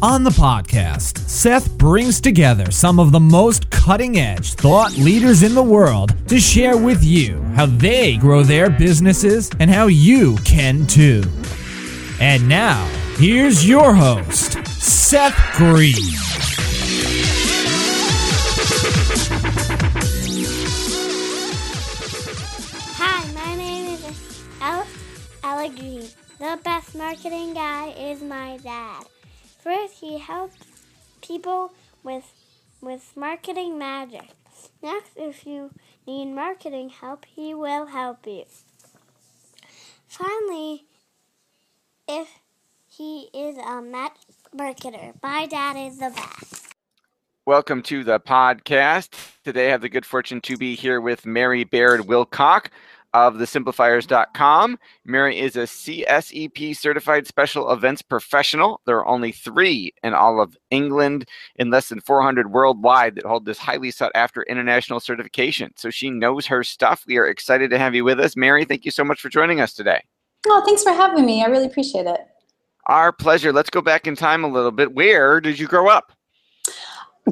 On the podcast, Seth brings together some of the most cutting edge thought leaders in the world to share with you how they grow their businesses and how you can too. And now, here's your host, Seth Greene. Hi, my name is Alex Allegrini. The best marketing guy is my dad. First, he helps people with with marketing magic. Next, if you need marketing help, he will help you. Finally, if he is a marketer, my dad is the best. Welcome to the podcast. Today I have the good fortune to be here with Mary Baird Wilcock of thesimplifiers.com. Mary is a CSEP certified special events professional. There are only three in all of England and less than 400 worldwide that hold this highly sought after international certification. So she knows her stuff. We are excited to have you with us. Mary, thank you so much for joining us today. Oh, thanks for having me. I really appreciate it. Our pleasure. Let's go back in time a little bit. Where did you grow up?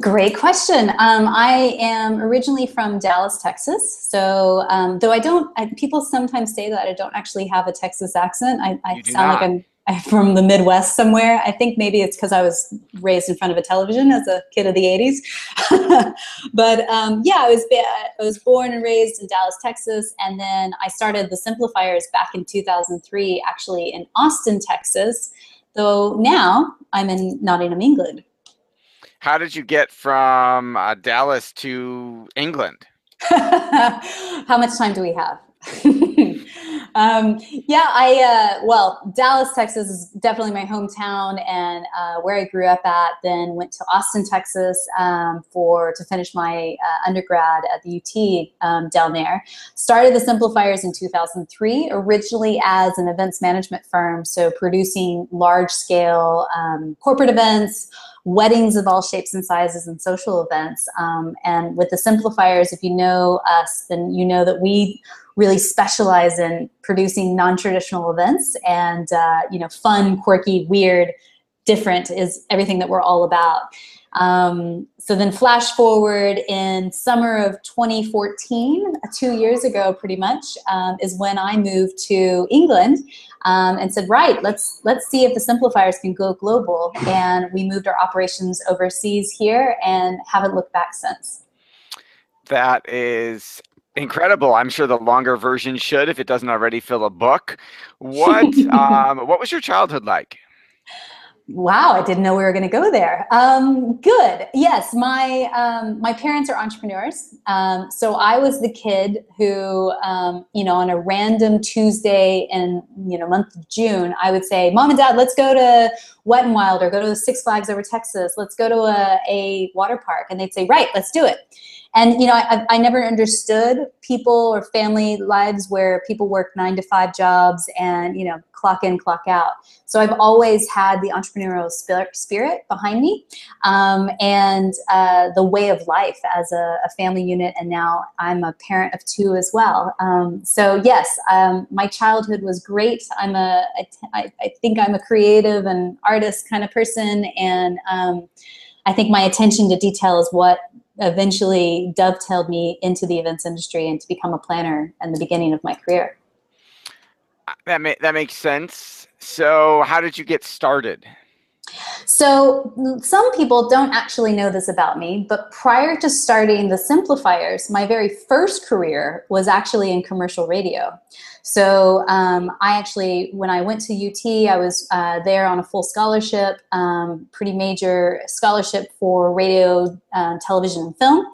Great question. Um, I am originally from Dallas, Texas. So, um, though I don't, I, people sometimes say that I don't actually have a Texas accent. I, I sound not. like I'm, I'm from the Midwest somewhere. I think maybe it's because I was raised in front of a television as a kid of the 80s. but um, yeah, I was, I was born and raised in Dallas, Texas. And then I started the Simplifiers back in 2003, actually in Austin, Texas. Though now I'm in Nottingham, England. How did you get from uh, Dallas to England? How much time do we have? um, yeah, I uh, well, Dallas, Texas is definitely my hometown and uh, where I grew up at. Then went to Austin, Texas um, for to finish my uh, undergrad at the UT um, down there. Started the Simplifiers in 2003, originally as an events management firm, so producing large scale um, corporate events weddings of all shapes and sizes and social events. Um, and with the simplifiers, if you know us, then you know that we really specialize in producing non-traditional events and uh, you know fun, quirky, weird, different is everything that we're all about. Um, so then flash forward in summer of 2014, two years ago, pretty much, um, is when I moved to England um, and said, right, let's let's see if the simplifiers can go global. And we moved our operations overseas here and haven't looked back since. That is incredible. I'm sure the longer version should, if it doesn't already fill a book. What um, what was your childhood like? Wow, I didn't know we were going to go there. Um, good. Yes, my um, my parents are entrepreneurs, um, so I was the kid who, um, you know, on a random Tuesday in you know month of June, I would say, "Mom and Dad, let's go to Wet and Wild or go to the Six Flags over Texas. Let's go to a, a water park," and they'd say, "Right, let's do it." And you know, I, I never understood people or family lives where people work nine to five jobs and you know clock in, clock out. So I've always had the entrepreneurial spirit behind me um, and uh, the way of life as a, a, family unit. And now I'm a parent of two as well. Um, so yes, um, my childhood was great. I'm a, I, I think I'm a creative and artist kind of person, and um, I think my attention to detail is what eventually dovetailed me into the events industry and to become a planner in the beginning of my career. That ma- that makes sense. So, how did you get started? So, some people don't actually know this about me, but prior to starting the Simplifiers, my very first career was actually in commercial radio. So um, I actually, when I went to UT, I was uh, there on a full scholarship, um, pretty major scholarship for radio, uh, television, and film,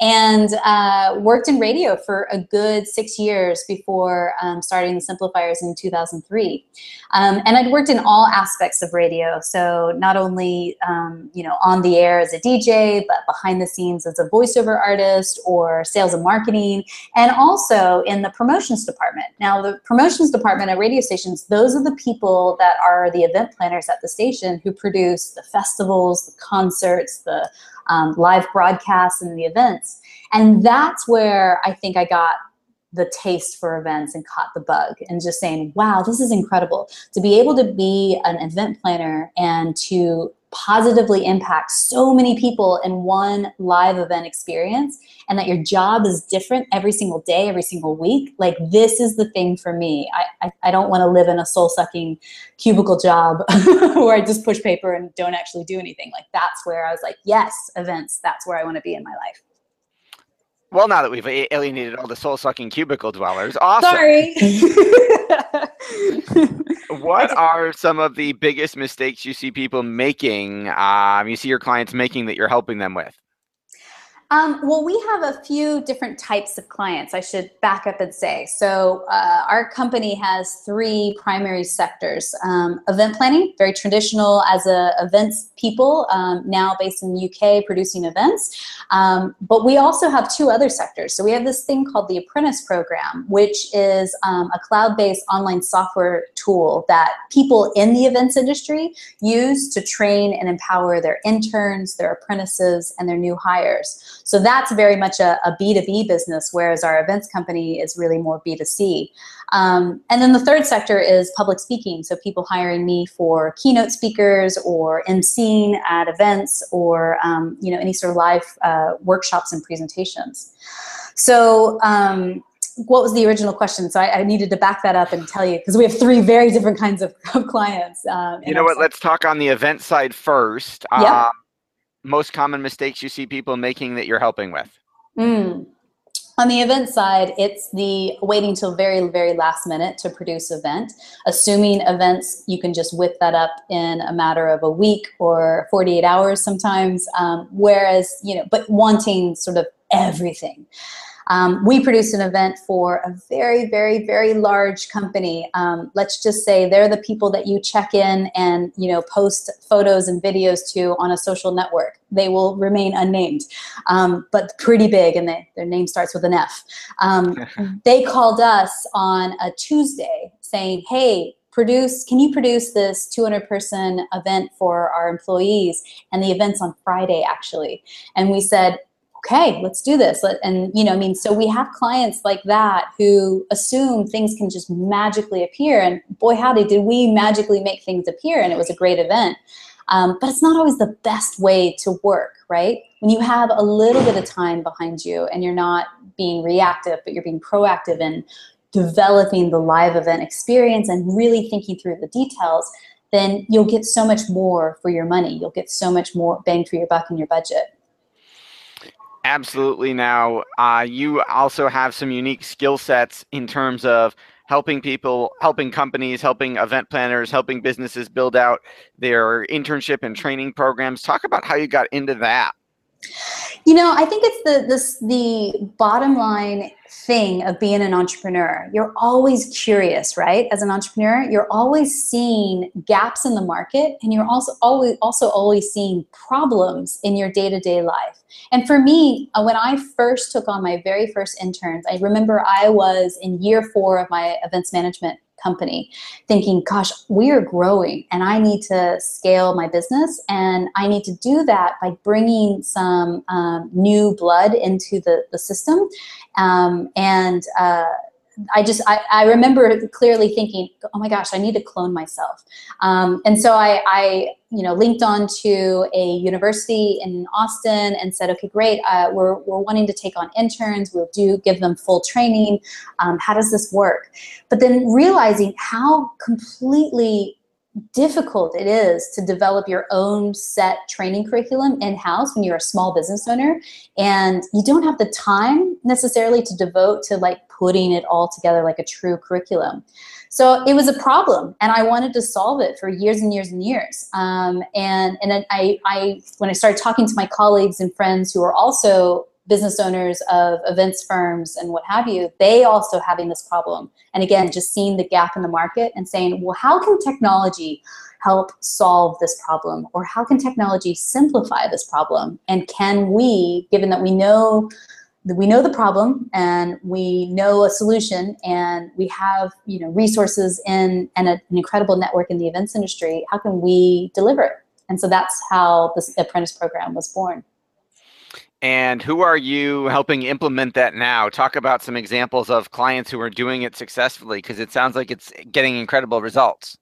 and uh, worked in radio for a good six years before um, starting the Simplifiers in 2003. Um, and I'd worked in all aspects of radio, so not only um, you know on the air as a DJ, but behind the scenes as a voiceover artist or sales and marketing, and also in the promotions department. Now the promotions department at radio stations, those are the people that are the event planners at the station who produce the festivals, the concerts, the um, live broadcasts, and the events. And that's where I think I got the taste for events and caught the bug and just saying, wow, this is incredible. To be able to be an event planner and to positively impact so many people in one live event experience and that your job is different every single day every single week like this is the thing for me. I, I, I don't want to live in a soul-sucking cubicle job where i just push paper and don't actually do anything. Like that's where i was like yes events that's where i want to be in my life well, now that we've alienated all the soul sucking cubicle dwellers, awesome. Sorry. what are some of the biggest mistakes you see people making? Um, you see your clients making that you're helping them with? Um, well, we have a few different types of clients, I should back up and say. So, uh, our company has three primary sectors um, event planning, very traditional as a events people, um, now based in the UK producing events. Um, but we also have two other sectors. So, we have this thing called the Apprentice Program, which is um, a cloud based online software tool that people in the events industry use to train and empower their interns, their apprentices, and their new hires. So that's very much a a B2B business, whereas our events company is really more B2C. Um, and then the third sector is public speaking. So people hiring me for keynote speakers or emceeing at events or um, you know any sort of live uh, workshops and presentations. So um, what was the original question? So I, I, needed to back that up and tell you because we have three very different kinds of, of clients. Um, you know what? Let's talk on the event side first. Yep. Um, most common mistakes you see people making that you're helping with? Mm. On the event side, it's the waiting till very, very last minute to produce event. Assuming events, you can just whip that up in a matter of a week or 48 hours sometimes. Um, whereas, you know, but wanting sort of everything. Um, we produced an event for a very, very, very large company. Um, let's just say they're the people that you check in and you know post photos and videos to on a social network. They will remain unnamed, um, but pretty big, and they, their name starts with an F. Um, they called us on a Tuesday saying, "Hey, produce can you produce this 200 person event for our employees and the event's on friday actually and we said okay, let's do this. And, you know, I mean, so we have clients like that who assume things can just magically appear. And boy, howdy, did we magically make things appear. And it was a great event. Um, but it's not always the best way to work, right? When you have a little bit of time behind you and you're not being reactive, but you're being proactive in developing the live event experience and really thinking through the details, then you'll get so much more for your money. You'll get so much more bang for your buck in your budget. Absolutely. Now, uh, you also have some unique skill sets in terms of helping people, helping companies, helping event planners, helping businesses build out their internship and training programs. Talk about how you got into that. You know, I think it's the this the bottom line thing of being an entrepreneur. You're always curious, right? As an entrepreneur, you're always seeing gaps in the market and you're also always also always seeing problems in your day-to-day life. And for me, uh, when I first took on my very first interns, I remember I was in year 4 of my events management company thinking gosh we are growing and i need to scale my business and i need to do that by bringing some um, new blood into the, the system. Um, and uh, I just I, I remember clearly thinking, oh my gosh, I need to clone myself. Um, and so I, I you know linked on to a university in Austin and said, okay, great, uh, we're we're wanting to take on interns. We'll do give them full training. Um, how does this work? But then realizing how completely difficult it is to develop your own set training curriculum in house when you're a small business owner and you don't have the time necessarily to devote to like putting it all together like a true curriculum. So it was a problem, and I wanted to solve it for years and years and years. Um, and and I, I when I started talking to my colleagues and friends who are also business owners of events firms and what have you, they also having this problem. And again, just seeing the gap in the market and saying, well, how can technology help solve this problem? Or how can technology simplify this problem? And can we, given that we know we know the problem and we know a solution and we have you know resources in and an incredible network in the events industry how can we deliver it and so that's how this apprentice program was born and who are you helping implement that now? Talk about some examples of clients who are doing it successfully because it sounds like it's getting incredible results.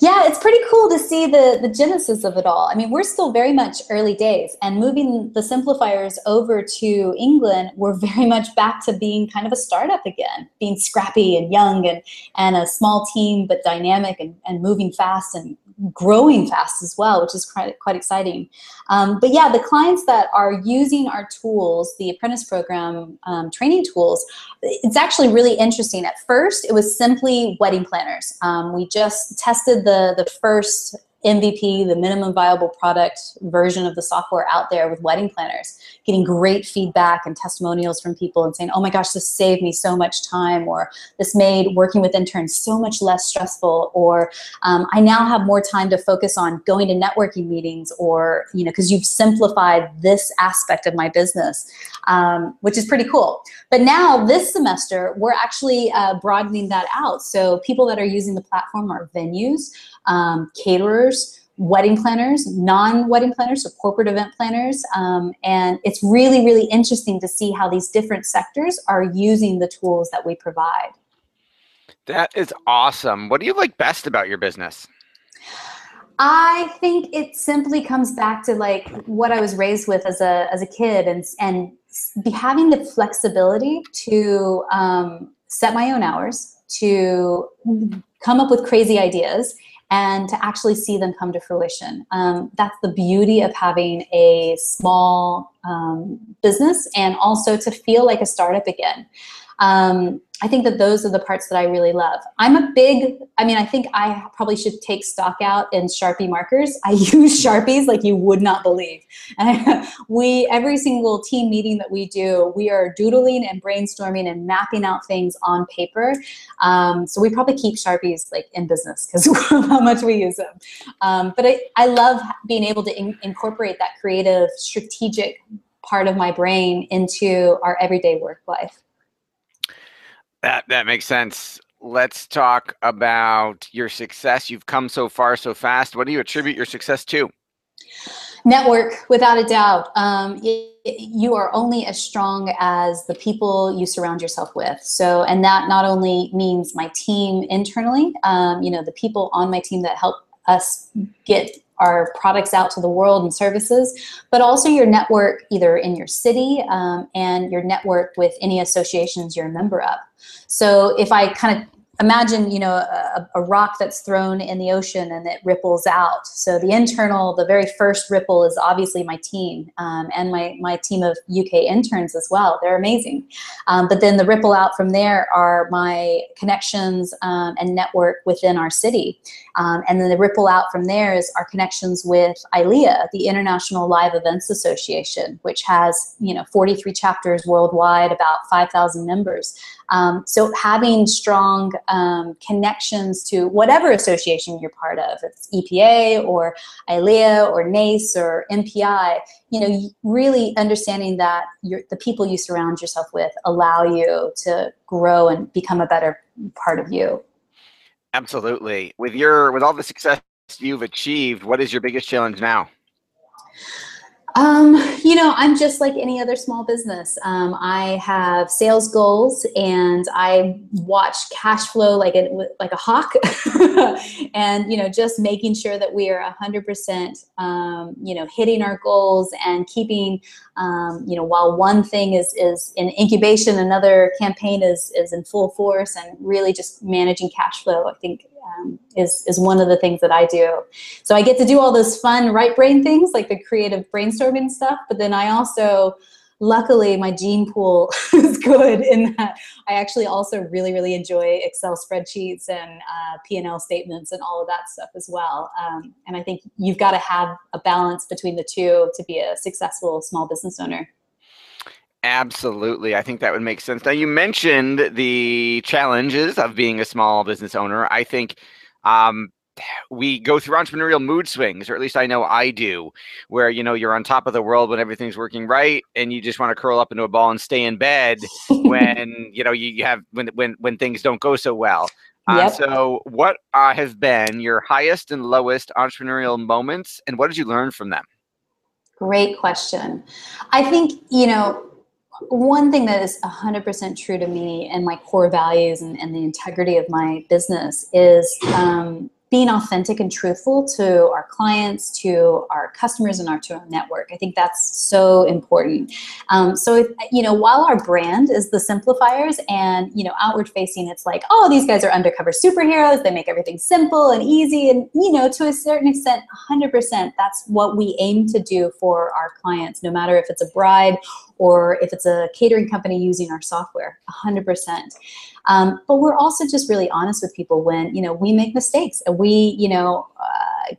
Yeah, it's pretty cool to see the the genesis of it all. I mean, we're still very much early days, and moving the simplifiers over to England, we're very much back to being kind of a startup again, being scrappy and young and and a small team but dynamic and, and moving fast and growing fast as well, which is quite, quite exciting. Um, but yeah, the clients that are using our tools, the apprentice program um, training tools, it's actually really interesting. At first, it was simply wedding planners. Um, we just tested the, the first MVP, the minimum viable product version of the software out there with wedding planners, getting great feedback and testimonials from people and saying, oh my gosh, this saved me so much time, or this made working with interns so much less stressful, or um, I now have more time to focus on going to networking meetings, or, you know, because you've simplified this aspect of my business, um, which is pretty cool. But now this semester, we're actually uh, broadening that out. So people that are using the platform are venues um, caterers, wedding planners, non-wedding planners, so corporate event planners. Um, and it's really, really interesting to see how these different sectors are using the tools that we provide. That is awesome. What do you like best about your business? I think it simply comes back to like what I was raised with as a as a kid, and and be having the flexibility to um, set my own hours, to come up with crazy ideas, and to actually see them come to fruition. Um, that's the beauty of having a small um, business and also to feel like a startup again. Um, I think that those are the parts that I really love. I'm a big, I mean, I think I probably should take stock out in Sharpie markers. I use Sharpies like you would not believe. And we, every single team meeting that we do, we are doodling and brainstorming and mapping out things on paper. Um, so we probably keep Sharpies like in business because of how much we use them. Um, but I, I love being able to in, incorporate that creative, strategic part of my brain into our everyday work life. That that makes sense. Let's talk about your success. You've come so far so fast. What do you attribute your success to? Network, without a doubt. Um, you are only as strong as the people you surround yourself with. So, and that not only means my team internally, um, you know, the people on my team that help us get our products out to the world and services, but also your network either in your city um, and your network with any associations you're a member of. So if I kind of imagine you know a, a, rock that's thrown in the ocean and it ripples out. So the internal the very first ripple is obviously my team um, and my, my team of uk interns as well. They're amazing. Um, but then the ripple out from there are my connections um, and network within our city. Um, and then the ripple out from there is our connections with ILEA, the International Live Events Association, which has you know 43 chapters worldwide, about 5,000 members. Um, so having strong um, connections to whatever association you're part of, it's EPA or ILEA or NACE or MPI, you know, really understanding that the people you surround yourself with allow you to grow and become a better part of you. Absolutely. With your with all the success you've achieved, what is your biggest challenge now? Um, you know, I'm just like any other small business. Um, I have sales goals, and I watch cash flow like a like a hawk, and you know, just making sure that we are 100%, um, you know, hitting our goals and keeping, um, you know, while one thing is is in incubation, another campaign is is in full force, and really just managing cash flow. I think um, is is one of the things that I do. So I get to do all those fun right brain things like the creative brainstorming stuff, but then I also luckily my gene pool is good in that I actually also really, really enjoy Excel spreadsheets and uh, P&L statements and all of that stuff as well. Um, and I think you've got to have a balance between the two to be a successful small business owner. Absolutely. I think that would make sense. Now, you mentioned the challenges of being a small business owner. I think um, we go through entrepreneurial mood swings, or at least I know I do, where you know you're on top of the world when everything's working right, and you just want to curl up into a ball and stay in bed when you know you have when when when things don't go so well. Uh, yep. so, what uh, has been your highest and lowest entrepreneurial moments, and what did you learn from them? Great question. I think you know one thing that is 100% true to me and my core values and, and the integrity of my business is um, being authentic and truthful to our clients, to our customers, and our to our network. I think that's so important. Um, so, if, you know, while our brand is the simplifiers, and you know, outward facing, it's like, oh, these guys are undercover superheroes. They make everything simple and easy, and you know, to a certain extent, 100%, that's what we aim to do for our clients, no matter if it's a bride or if it's a catering company using our software, 100%. Um, but we're also just really honest with people when, you know, we make mistakes. And we, you know,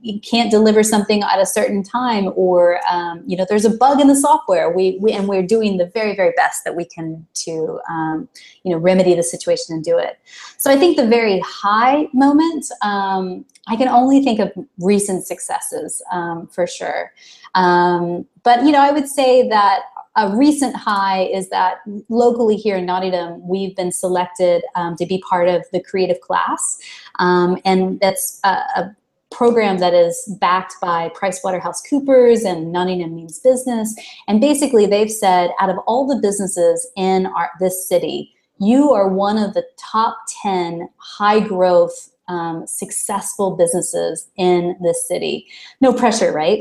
you can't deliver something at a certain time or, um, you know, there's a bug in the software. We, we, and we're doing the very, very best that we can to, um, you know, remedy the situation and do it. So I think the very high moment, um, I can only think of recent successes um, for sure. Um, but, you know, I would say that a recent high is that locally here in Nottingham, we've been selected um, to be part of the creative class. Um, and that's a, a, program that is backed by PricewaterhouseCoopers and Nottingham Means Business. And basically, they've said out of all the businesses in our, this city, you are one of the top 10 high growth um, successful businesses in this city. No pressure, right?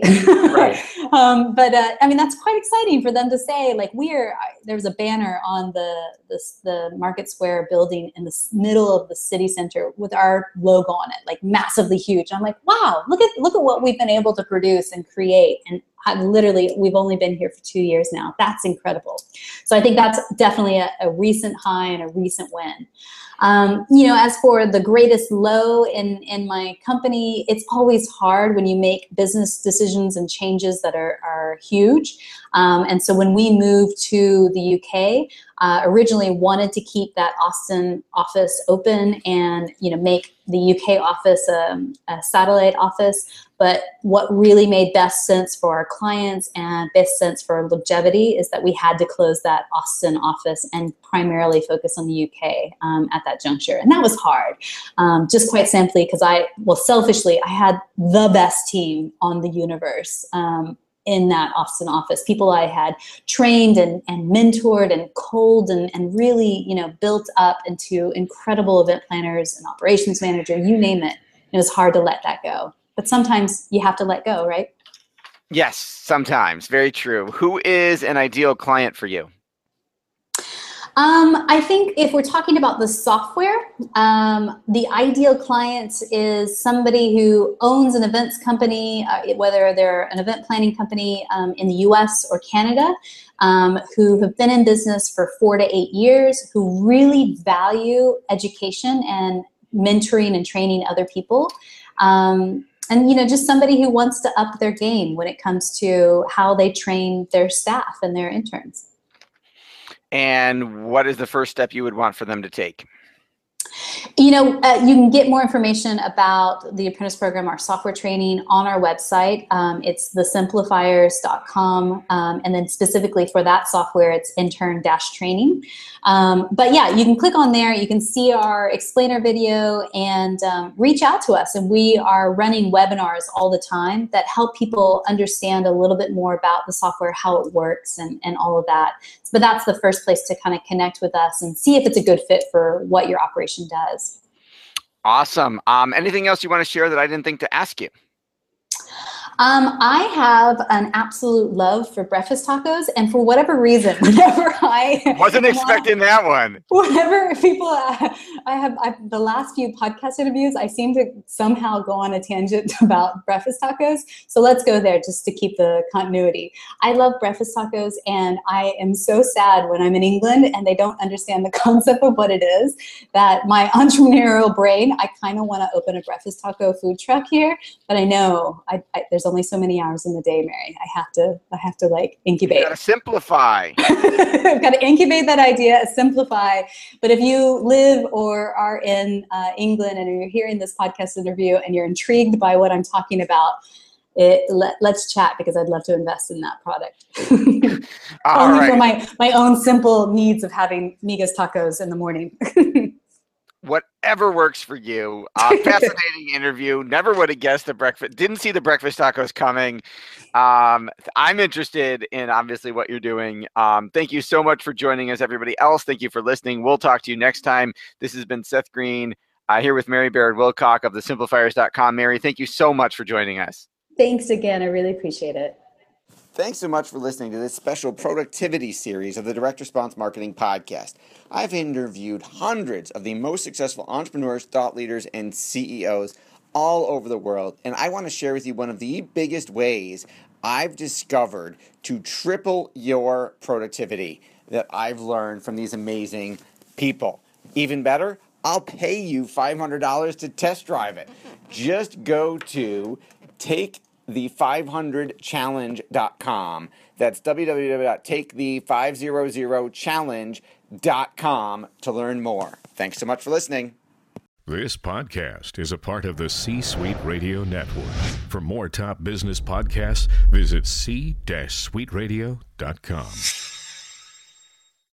Right. um, but uh, I mean, that's quite exciting for them to say. Like, we're there's a banner on the, the the Market Square building in the middle of the city center with our logo on it, like massively huge. I'm like, wow, look at look at what we've been able to produce and create, and I literally we've only been here for two years now. That's incredible. So I think that's definitely a, a recent high and a recent win. Um, you know, as for the greatest low in, in my company, it's always hard when you make business decisions and changes that are, are huge. Um, and so when we moved to the UK, uh, originally wanted to keep that Austin office open and you know make the UK office a, a, satellite office. But what really made best sense for our clients and best sense for longevity is that we had to close that Austin office and primarily focus on the UK um, at that juncture. And that was hard, um, just quite simply because I, well, selfishly, I had the best team on the universe. Um, in that Austin office, people I had trained and, and mentored and cold and, and really, you know, built up into incredible event planners and operations manager, you name it. It was hard to let that go. But sometimes you have to let go, right? Yes, sometimes. Very true. Who is an ideal client for you? Um, I think if we're talking about the software, um, the ideal client is somebody who owns an events company, uh, whether they're an event planning company um, in the US or Canada, um, who have been in business for four to eight years, who really value education and mentoring and training other people. Um, and you know just somebody who wants to up their game when it comes to how they train their staff and their interns and what is the first step you would want for them to take? You know, uh, you can get more information about the apprentice program, our software training on our website. Um, it's thesimplifiers.com. Um, and then specifically for that software, it's intern dash training. Um, but yeah, you can click on there. You can see our explainer video and um, reach out to us. And we are running webinars all the time that help people understand a little bit more about the software, how it works, and, and all of that. But that's the first place to kind of connect with us and see if it's a good fit for what your operation does. Awesome. Um, anything else you want to share that I didn't think to ask you? Um, I have an absolute love for breakfast tacos, and for whatever reason, whenever I wasn't expecting that one, whenever people, uh, I have I've, the last few podcast interviews, I seem to somehow go on a tangent about breakfast tacos. So let's go there just to keep the continuity. I love breakfast tacos, and I am so sad when I'm in England and they don't understand the concept of what it is. That my entrepreneurial brain, I kind of want to open a breakfast taco food truck here, but I know I, I, there's only so many hours in the day, Mary. I have to, I have to like incubate. You gotta simplify. I've got to incubate that idea, simplify. But if you live or are in uh, England and you're hearing this podcast interview and you're intrigued by what I'm talking about, it, let, us chat because I'd love to invest in that product. Only right. for my, my own simple needs of having migas tacos in the morning whatever works for you. Uh, fascinating interview. Never would have guessed the breakfast. Didn't see the breakfast tacos coming. Um, I'm interested in obviously what you're doing. Um, thank you so much for joining us, everybody else. Thank you for listening. We'll talk to you next time. This has been Seth Greene uh, here with Mary Baird Wilcock of the Simplifiers.com. Mary, thank you so much for joining us. Thanks again. I really appreciate it. Thanks so much for listening to this special productivity series of the Direct Response Marketing Podcast. I've interviewed hundreds of the most successful entrepreneurs, thought leaders, and CEOs all over the world, and I want to share with you one of the biggest ways I've discovered to triple your productivity that I've learned from these amazing people. Even better, I'll pay you $500 to test drive it. Just go to take the500challenge.com. That's www.takethe500challenge.com to learn more. Thanks so much for listening. This podcast is a part of the C Suite Radio Network. For more top business podcasts, visit c-suiteradio.com.